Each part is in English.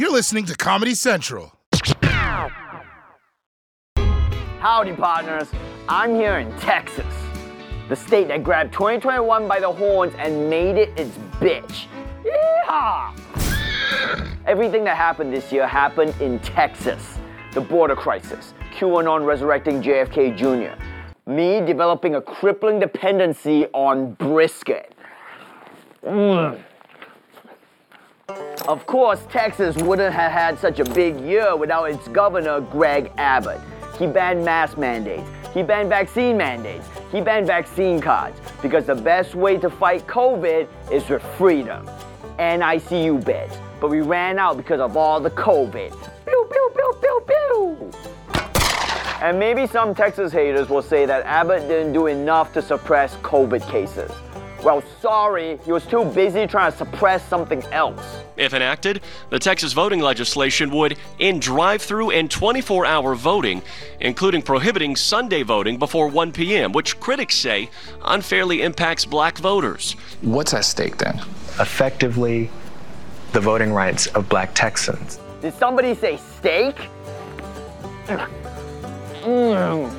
You're listening to Comedy Central. Howdy, partners. I'm here in Texas, the state that grabbed 2021 by the horns and made it its bitch. Yeehaw! Everything that happened this year happened in Texas. The border crisis, QAnon resurrecting JFK Jr., me developing a crippling dependency on brisket. Mm. Of course, Texas wouldn't have had such a big year without its governor, Greg Abbott. He banned mask mandates. He banned vaccine mandates. He banned vaccine cards because the best way to fight COVID is with freedom and ICU beds. But we ran out because of all the COVID. Pew, pew, pew, pew, pew. And maybe some Texas haters will say that Abbott didn't do enough to suppress COVID cases. Well, sorry, he was too busy trying to suppress something else. If enacted, the Texas voting legislation would end drive through and 24 hour voting, including prohibiting Sunday voting before 1 p.m., which critics say unfairly impacts black voters. What's at stake then? Effectively, the voting rights of black Texans. Did somebody say steak? Mm.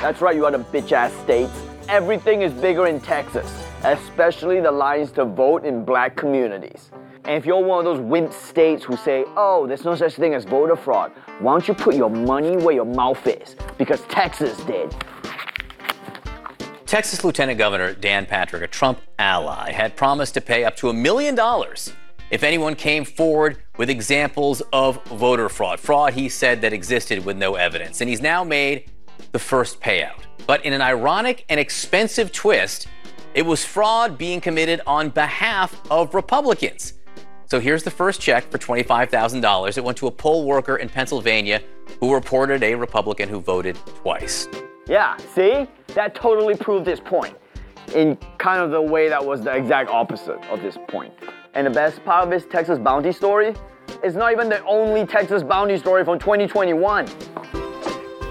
That's right, you other bitch ass states. Everything is bigger in Texas, especially the lines to vote in black communities. And if you're one of those wimp states who say, oh, there's no such thing as voter fraud, why don't you put your money where your mouth is? Because Texas did. Texas Lieutenant Governor Dan Patrick, a Trump ally, had promised to pay up to a million dollars if anyone came forward with examples of voter fraud. Fraud, he said, that existed with no evidence. And he's now made the first payout. But in an ironic and expensive twist, it was fraud being committed on behalf of Republicans. So here's the first check for $25,000. It went to a poll worker in Pennsylvania who reported a Republican who voted twice. Yeah, see? That totally proved his point in kind of the way that was the exact opposite of this point. And the best part of this Texas bounty story is not even the only Texas bounty story from 2021.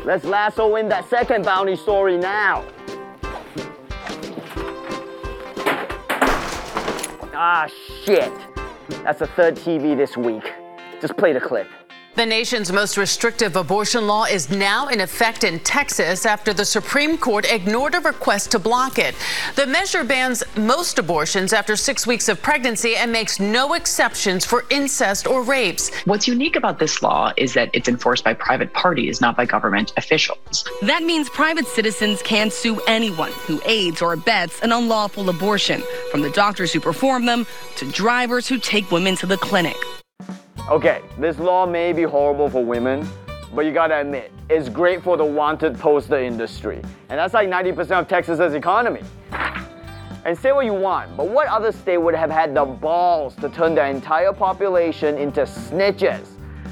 Let's lasso in that second bounty story now. Ah, shit. That's the third TV this week. Just play the clip. The nation's most restrictive abortion law is now in effect in Texas after the Supreme Court ignored a request to block it. The measure bans most abortions after six weeks of pregnancy and makes no exceptions for incest or rapes. What's unique about this law is that it's enforced by private parties, not by government officials. That means private citizens can sue anyone who aids or abets an unlawful abortion, from the doctors who perform them to drivers who take women to the clinic. Okay, this law may be horrible for women, but you gotta admit, it's great for the wanted poster industry. And that's like 90% of Texas's economy. And say what you want, but what other state would have had the balls to turn their entire population into snitches?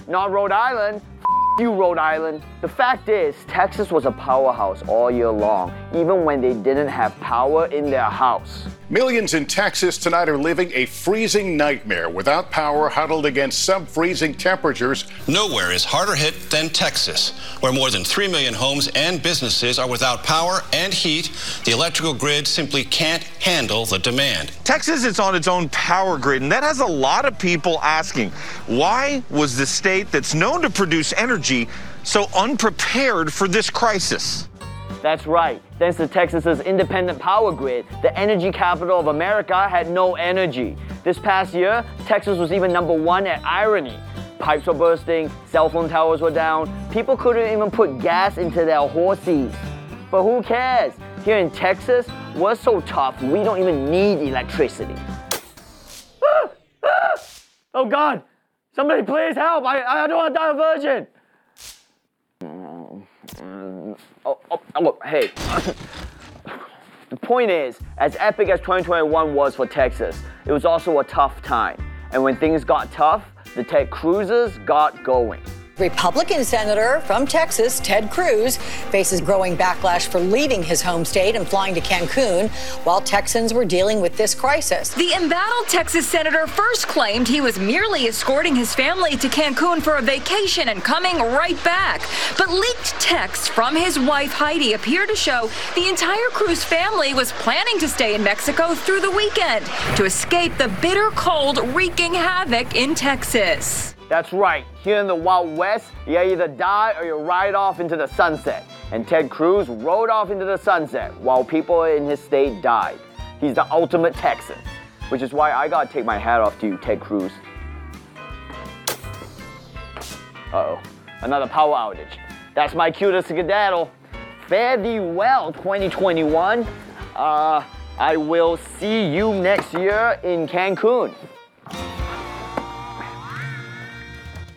Not Rhode Island. F- you, Rhode Island. The fact is, Texas was a powerhouse all year long, even when they didn't have power in their house. Millions in Texas tonight are living a freezing nightmare without power, huddled against sub freezing temperatures. Nowhere is harder hit than Texas, where more than 3 million homes and businesses are without power and heat. The electrical grid simply can't handle the demand. Texas is on its own power grid, and that has a lot of people asking why was the state that's known to produce energy so unprepared for this crisis? That's right. Thanks to Texas's independent power grid, the energy capital of America had no energy. This past year, Texas was even number one at irony. Pipes were bursting, cell phone towers were down, people couldn't even put gas into their horses. But who cares? Here in Texas, we're so tough, we don't even need electricity. Ah! Ah! Oh God! Somebody please help! I, I don't want to die a virgin! Oh, oh, oh, hey. the point is, as epic as 2021 was for Texas, it was also a tough time. And when things got tough, the Ted Cruzes got going. Republican Senator from Texas, Ted Cruz, faces growing backlash for leaving his home state and flying to Cancun while Texans were dealing with this crisis. The embattled Texas senator first claimed he was merely escorting his family to Cancun for a vacation and coming right back. But leaked texts from his wife Heidi appear to show the entire Cruz family was planning to stay in Mexico through the weekend to escape the bitter cold wreaking havoc in Texas. That's right. Here in the Wild West, you either die or you ride off into the sunset. And Ted Cruz rode off into the sunset while people in his state died. He's the ultimate Texan, which is why I gotta take my hat off to you, Ted Cruz. Uh oh, another power outage. That's my cue to skedaddle. Fare thee well, 2021. Uh, I will see you next year in Cancun.